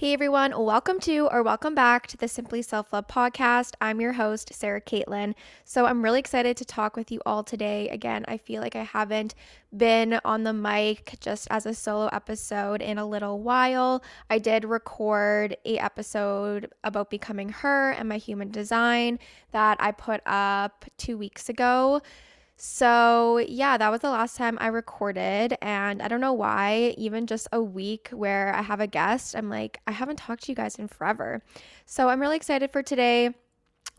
Hey everyone, welcome to or welcome back to the Simply Self Love podcast. I'm your host, Sarah Kaitlin. So I'm really excited to talk with you all today. Again, I feel like I haven't been on the mic just as a solo episode in a little while. I did record a episode about becoming her and my human design that I put up two weeks ago. So, yeah, that was the last time I recorded. And I don't know why, even just a week where I have a guest, I'm like, I haven't talked to you guys in forever. So, I'm really excited for today.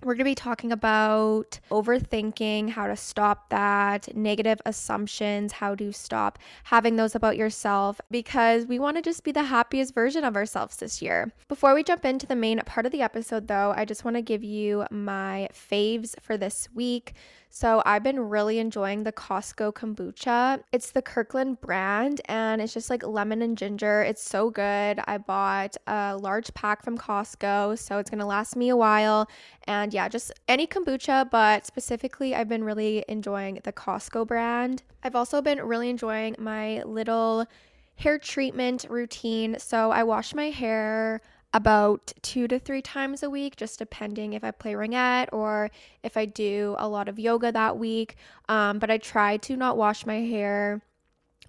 We're going to be talking about overthinking, how to stop that, negative assumptions, how to stop having those about yourself, because we want to just be the happiest version of ourselves this year. Before we jump into the main part of the episode, though, I just want to give you my faves for this week. So I've been really enjoying the Costco kombucha. It's the Kirkland brand and it's just like lemon and ginger. It's so good. I bought a large pack from Costco, so it's going to last me a while. And yeah, just any kombucha, but specifically, I've been really enjoying the Costco brand. I've also been really enjoying my little hair treatment routine. So I wash my hair about two to three times a week, just depending if I play ringette or if I do a lot of yoga that week. Um, but I try to not wash my hair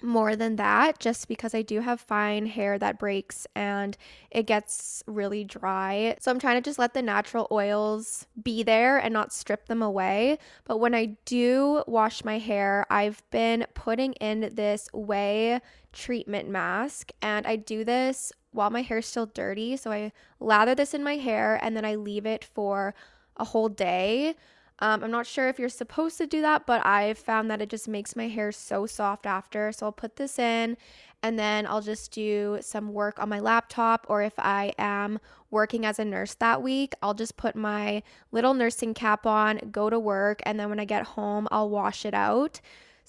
more than that just because I do have fine hair that breaks and it gets really dry. So I'm trying to just let the natural oils be there and not strip them away. But when I do wash my hair, I've been putting in this Ouai treatment mask and I do this while my hair is still dirty. So I lather this in my hair and then I leave it for a whole day. Um, I'm not sure if you're supposed to do that, but I've found that it just makes my hair so soft after. So I'll put this in and then I'll just do some work on my laptop. Or if I am working as a nurse that week, I'll just put my little nursing cap on, go to work, and then when I get home, I'll wash it out.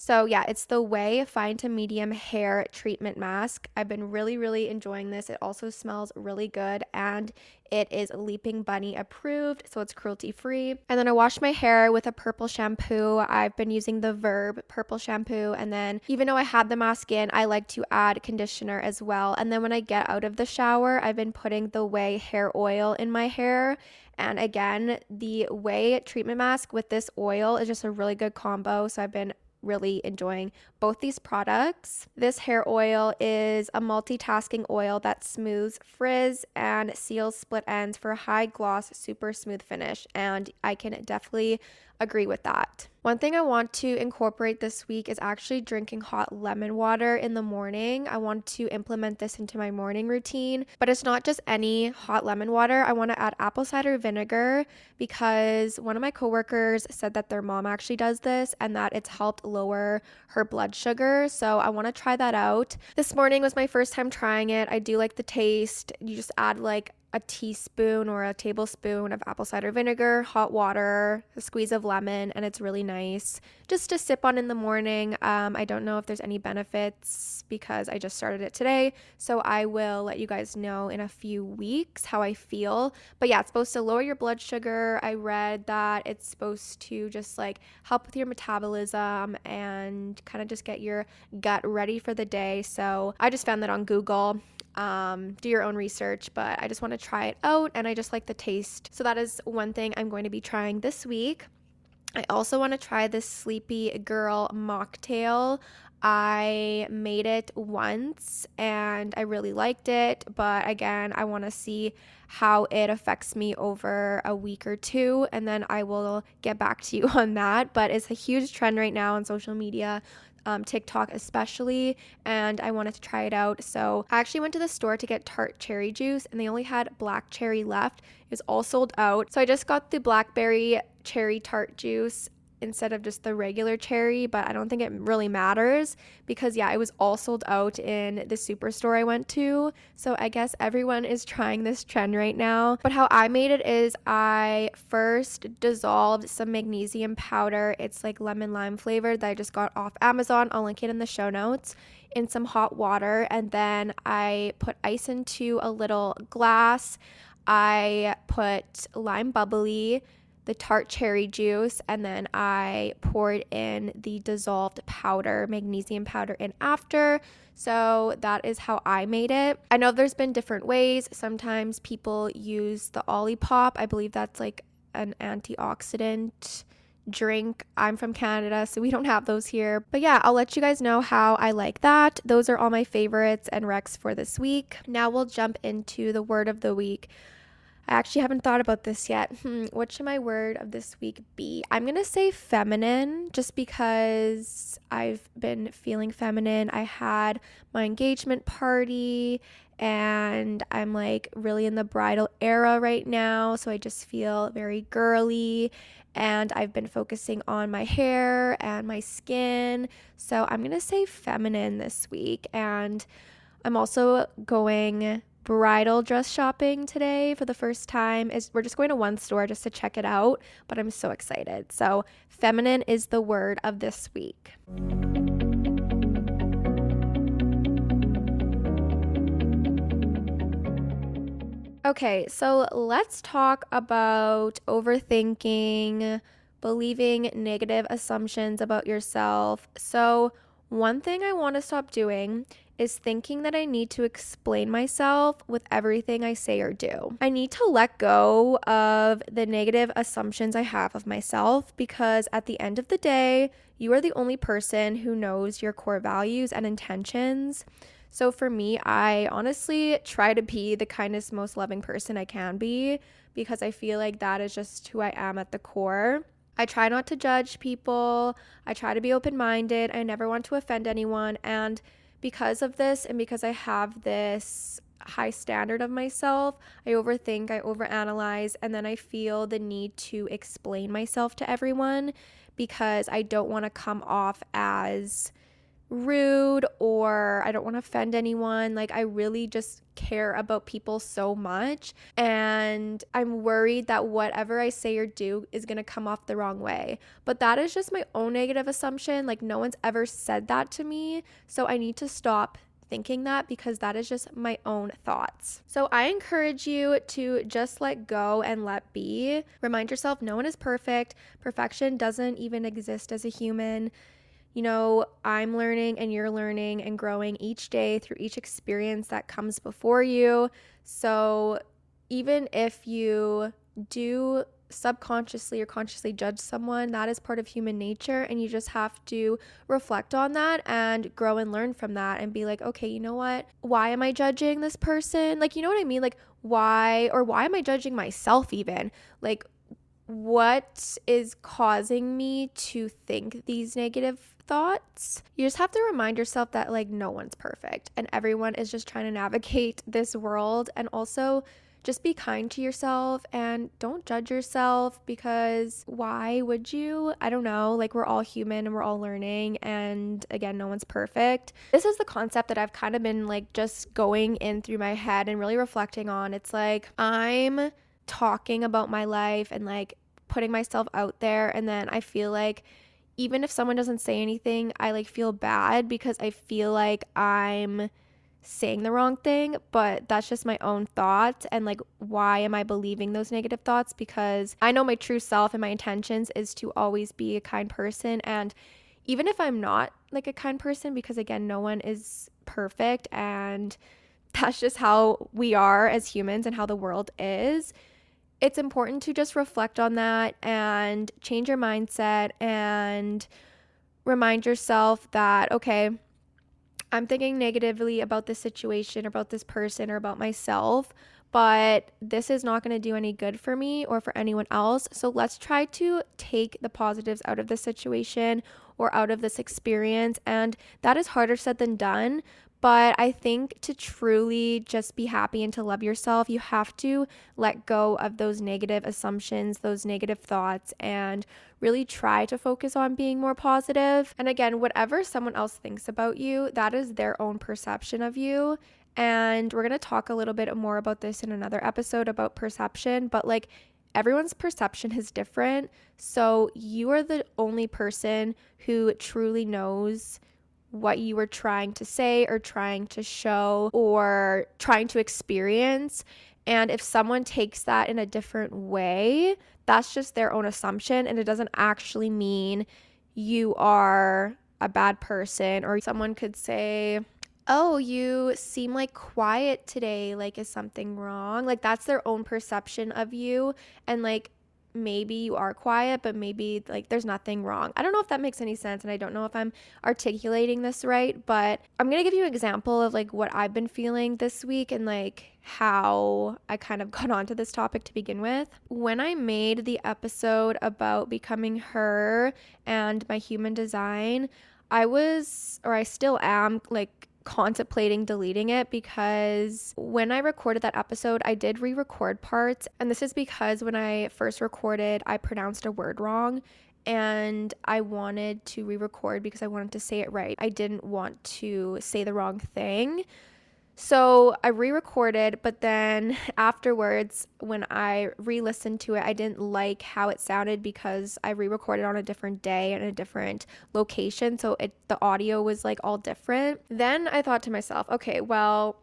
So, yeah, it's the Ouai Fine to Medium Hair Treatment Mask. I've been really, really enjoying this. It also smells really good and it is Leaping Bunny approved, so it's cruelty free. And then I wash my hair with a purple shampoo. I've been using the Verb purple shampoo. And then, even though I had the mask in, I like to add conditioner as well. And then, when I get out of the shower, I've been putting the Ouai hair oil in my hair. And again, the Ouai treatment mask with this oil is just a really good combo. So I've been really enjoying both these products. This hair oil is a multitasking oil that smooths frizz and seals split ends for a high gloss, super smooth finish. And I can definitely agree with that. One thing I want to incorporate this week is actually drinking hot lemon water in the morning. I want to implement this into my morning routine, but it's not just any hot lemon water. I want to add apple cider vinegar because one of my coworkers said that their mom actually does this and that it's helped lower her blood sugar. So I want to try that out. This morning was my first time trying it. I do like the taste. You just add like a teaspoon or a tablespoon of apple cider vinegar, hot water, a squeeze of lemon, and it's really nice just to sip on in the morning. Um, I don't know if there's any benefits because I just started it today, so I will let you guys know in a few weeks how I feel. But yeah, it's supposed to lower your blood sugar. I read that it's supposed to just like help with your metabolism and kind of just get your gut ready for the day. So I just found that on Google um, do your own research, but I just want to try it out and I just like the taste. So that is one thing I'm going to be trying this week. I also want to try this Sleepy Girl mocktail. I made it once and I really liked it, but again, I want to see how it affects me over a week or two, and then I will get back to you on that. But it's a huge trend right now on social media um, TikTok especially, and I wanted to try it out. So I actually went to the store to get tart cherry juice, and they only had black cherry left. It was all sold out. So I just got the blackberry cherry tart juice instead of just the regular cherry, but I don't think it really matters because, yeah, it was all sold out in the superstore I went to. So I guess everyone is trying this trend right now. But how I made it is I first dissolved some magnesium powder. It's like lemon lime flavored that I just got off Amazon. I'll link it in the show notes in some hot water and then I put ice into a little glass. I put lime bubbly the tart cherry juice and then I poured in the dissolved powder, magnesium powder in after. So that is how I made it. I know there's been different ways. Sometimes people use the Olipop. I believe that's like an antioxidant drink. I'm from Canada, so we don't have those here. But yeah, I'll let you guys know how I like that. Those are all my favorites and recs for this week. Now we'll jump into the word of the week. I actually haven't thought about this yet. Hmm, what should my word of this week be? I'm going to say feminine just because I've been feeling feminine. I had my engagement party and I'm like really in the bridal era right now. So I just feel very girly and I've been focusing on my hair and my skin. So I'm going to say feminine this week. And I'm also going bridal dress shopping today for the first time is we're just going to one store just to check it out but i'm so excited so feminine is the word of this week Okay, so let's talk about overthinking, believing negative assumptions about yourself. So, one thing I want to stop doing is thinking that I need to explain myself with everything I say or do. I need to let go of the negative assumptions I have of myself because at the end of the day, you are the only person who knows your core values and intentions. So for me, I honestly try to be the kindest, most loving person I can be because I feel like that is just who I am at the core. I try not to judge people. I try to be open minded. I never want to offend anyone. And because of this, and because I have this high standard of myself, I overthink, I overanalyze, and then I feel the need to explain myself to everyone because I don't want to come off as rude or I don't want to offend anyone. Like, I really just care about people so much. And I'm worried that whatever I say or do is going to come off the wrong way. But that is just my own negative assumption. Like, no one's ever said that to me. So I need to stop thinking that because that is just my own thoughts. So I encourage you to just let go and let be. Remind yourself no one is perfect. Perfection doesn't even exist as a human you know, I'm learning and you're learning and growing each day through each experience that comes before you. So even if you do subconsciously or consciously judge someone, that is part of human nature. And you just have to reflect on that and grow and learn from that and be like, okay, you know what? Why am I judging this person? Like, you know what I mean? Like, why, or why am I judging myself even? Like, what is causing me to think these negative thoughts. You just have to remind yourself that like no one's perfect and everyone is just trying to navigate this world and also just be kind to yourself and don't judge yourself because why would you? I don't know. Like, we're all human and we're all learning. And again, no one's perfect. This is the concept that I've kind of been like just going in through my head and really reflecting on. It's like I'm talking about my life and like putting myself out there. And then I feel like even if someone doesn't say anything, I like feel bad because I feel like I'm saying the wrong thing, but that's just my own thoughts. And like, why am I believing those negative thoughts? Because I know my true self and my intentions is to always be a kind person. And even if I'm not like a kind person, because again, no one is perfect and that's just how we are as humans and how the world is it's important to just reflect on that and change your mindset and remind yourself that, okay, I'm thinking negatively about this situation, about this person, or about myself, but this is not going to do any good for me or for anyone else. So let's try to take the positives out of this situation or out of this experience. And that is harder said than done. But I think to truly just be happy and to love yourself, you have to let go of those negative assumptions, those negative thoughts, and really try to focus on being more positive. And again, whatever someone else thinks about you, that is their own perception of you. And we're going to talk a little bit more about this in another episode about perception, but like everyone's perception is different. So you are the only person who truly knows what you were trying to say or trying to show or trying to experience. And if someone takes that in a different way, that's just their own assumption and it doesn't actually mean you are a bad person or someone could say oh, you seem like quiet today. Like, is something wrong? Like, that's their own perception of you. And like, maybe you are quiet, but maybe like there's nothing wrong. I don't know if that makes any sense and I don't know if I'm articulating this right, but I'm going to give you an example of like what I've been feeling this week and like how I kind of got onto this topic to begin with. When I made the episode about becoming her and my human design, I was or I still am like contemplating deleting it because when I recorded that episode, I did re record parts. And this is because when I first recorded, I pronounced a word wrong and I wanted to re record because I wanted to say it right. I didn't want to say the wrong thing. So I re recorded, but then afterwards, when I re listened to it, I didn't like how it sounded because I re recorded on a different day and a different location. So it, the audio was like all different. Then I thought to myself, okay, well,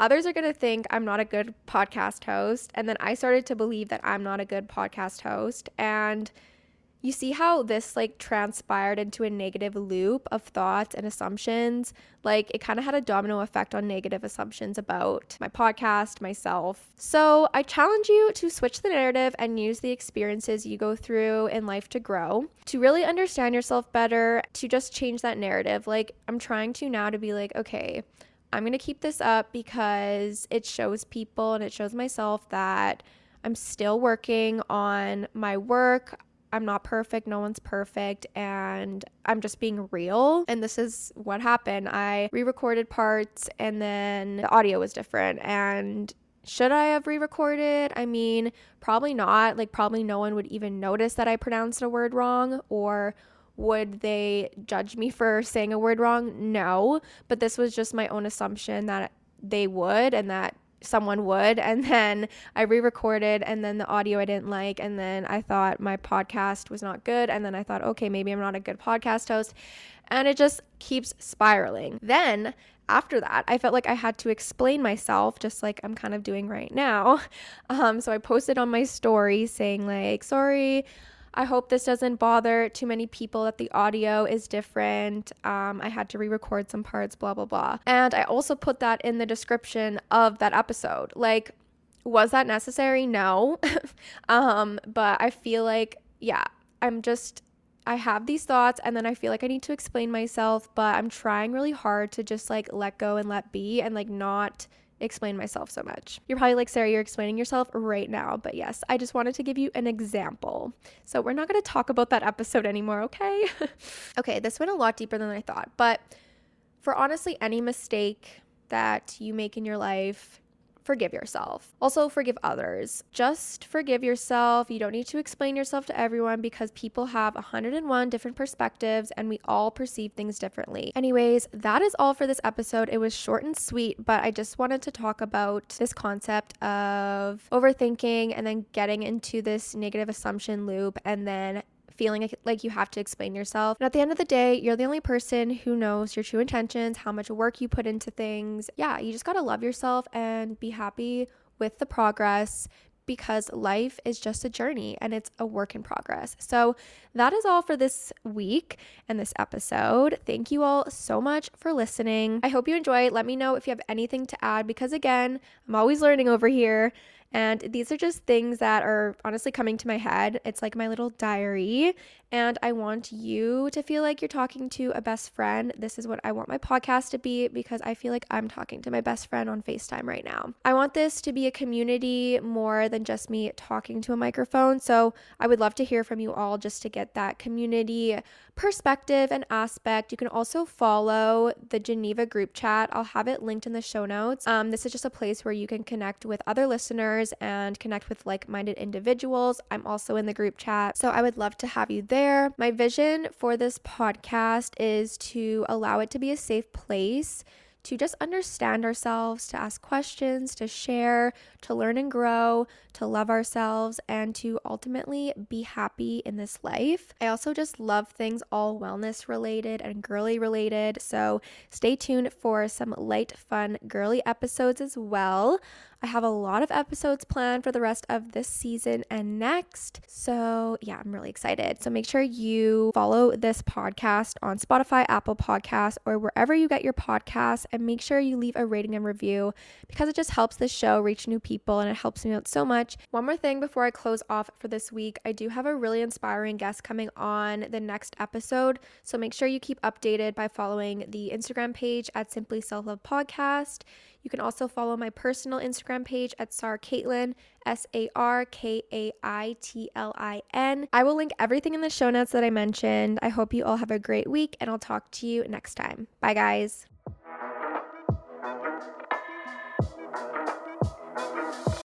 others are going to think I'm not a good podcast host. And then I started to believe that I'm not a good podcast host. And you see how this like transpired into a negative loop of thoughts and assumptions? Like it kind of had a domino effect on negative assumptions about my podcast, myself. So I challenge you to switch the narrative and use the experiences you go through in life to grow, to really understand yourself better, to just change that narrative. Like I'm trying to now to be like, okay, I'm going to keep this up because it shows people and it shows myself that I'm still working on my work. I'm not perfect, no one's perfect, and I'm just being real. And this is what happened. I re recorded parts, and then the audio was different. And should I have re recorded? I mean, probably not. Like, probably no one would even notice that I pronounced a word wrong, or would they judge me for saying a word wrong? No. But this was just my own assumption that they would, and that someone would and then I re-recorded and then the audio I didn't like and then I thought my podcast was not good and then I thought okay maybe I'm not a good podcast host and it just keeps spiraling. Then after that, I felt like I had to explain myself, just like I'm kind of doing right now. Um, so I posted on my story saying, like, sorry, I hope this doesn't bother too many people that the audio is different. Um, I had to re record some parts, blah, blah, blah. And I also put that in the description of that episode. Like, was that necessary? No. um, but I feel like, yeah, I'm just I have these thoughts and then I feel like I need to explain myself, but I'm trying really hard to just like let go and let be and like not explain myself so much. You're probably like, Sarah, you're explaining yourself right now. But yes, I just wanted to give you an example. So we're not going to talk about that episode anymore, okay? okay, this went a lot deeper than I thought. But for honestly any mistake that you make in your life, forgive yourself. Also, forgive others. Just forgive yourself. You don't need to explain yourself to everyone because people have 101 different perspectives and we all perceive things differently. Anyways, that is all for this episode. It was short and sweet, but I just wanted to talk about this concept of overthinking and then getting into this negative assumption loop and then feeling like you have to explain yourself. And at the end of the day, you're the only person who knows your true intentions, how much work you put into things. Yeah, you just got to love yourself and be happy with the progress because life is just a journey and it's a work in progress. So, that is all for this week and this episode. Thank you all so much for listening. I hope you enjoy. Let me know if you have anything to add because, again, I'm always learning over here. And these are just things that are honestly coming to my head. It's like my little diary. And I want you to feel like you're talking to a best friend. This is what I want my podcast to be because I feel like I'm talking to my best friend on FaceTime right now. I want this to be a community more than just me talking to a microphone. So I would love to hear from you all just to get that community perspective and aspect. You can also follow the Geneva group chat. I'll have it linked in the show notes. Um, this is just a place where you can connect with other listeners and connect with like minded individuals. I'm also in the group chat. So I would love to have you there. My vision for this podcast is to allow it to be a safe place to just understand ourselves, to ask questions, to share, to learn and grow, to love ourselves, and to ultimately be happy in this life. I also just love things all wellness related and girly related. So stay tuned for some light, fun, girly episodes as well. I have a lot of episodes planned for the rest of this season and next. So, yeah, I'm really excited. So, make sure you follow this podcast on Spotify, Apple Podcasts, or wherever you get your podcasts, and make sure you leave a rating and review because it just helps the show reach new people and it helps me out so much. One more thing before I close off for this week, I do have a really inspiring guest coming on the next episode. So, make sure you keep updated by following the Instagram page at Simply Self Love Podcast. You can also follow my personal Instagram page at Sar Kaitlin, S A R K A I T L I N. I will link everything in the show notes that I mentioned. I hope you all have a great week, and I'll talk to you next time. Bye, guys.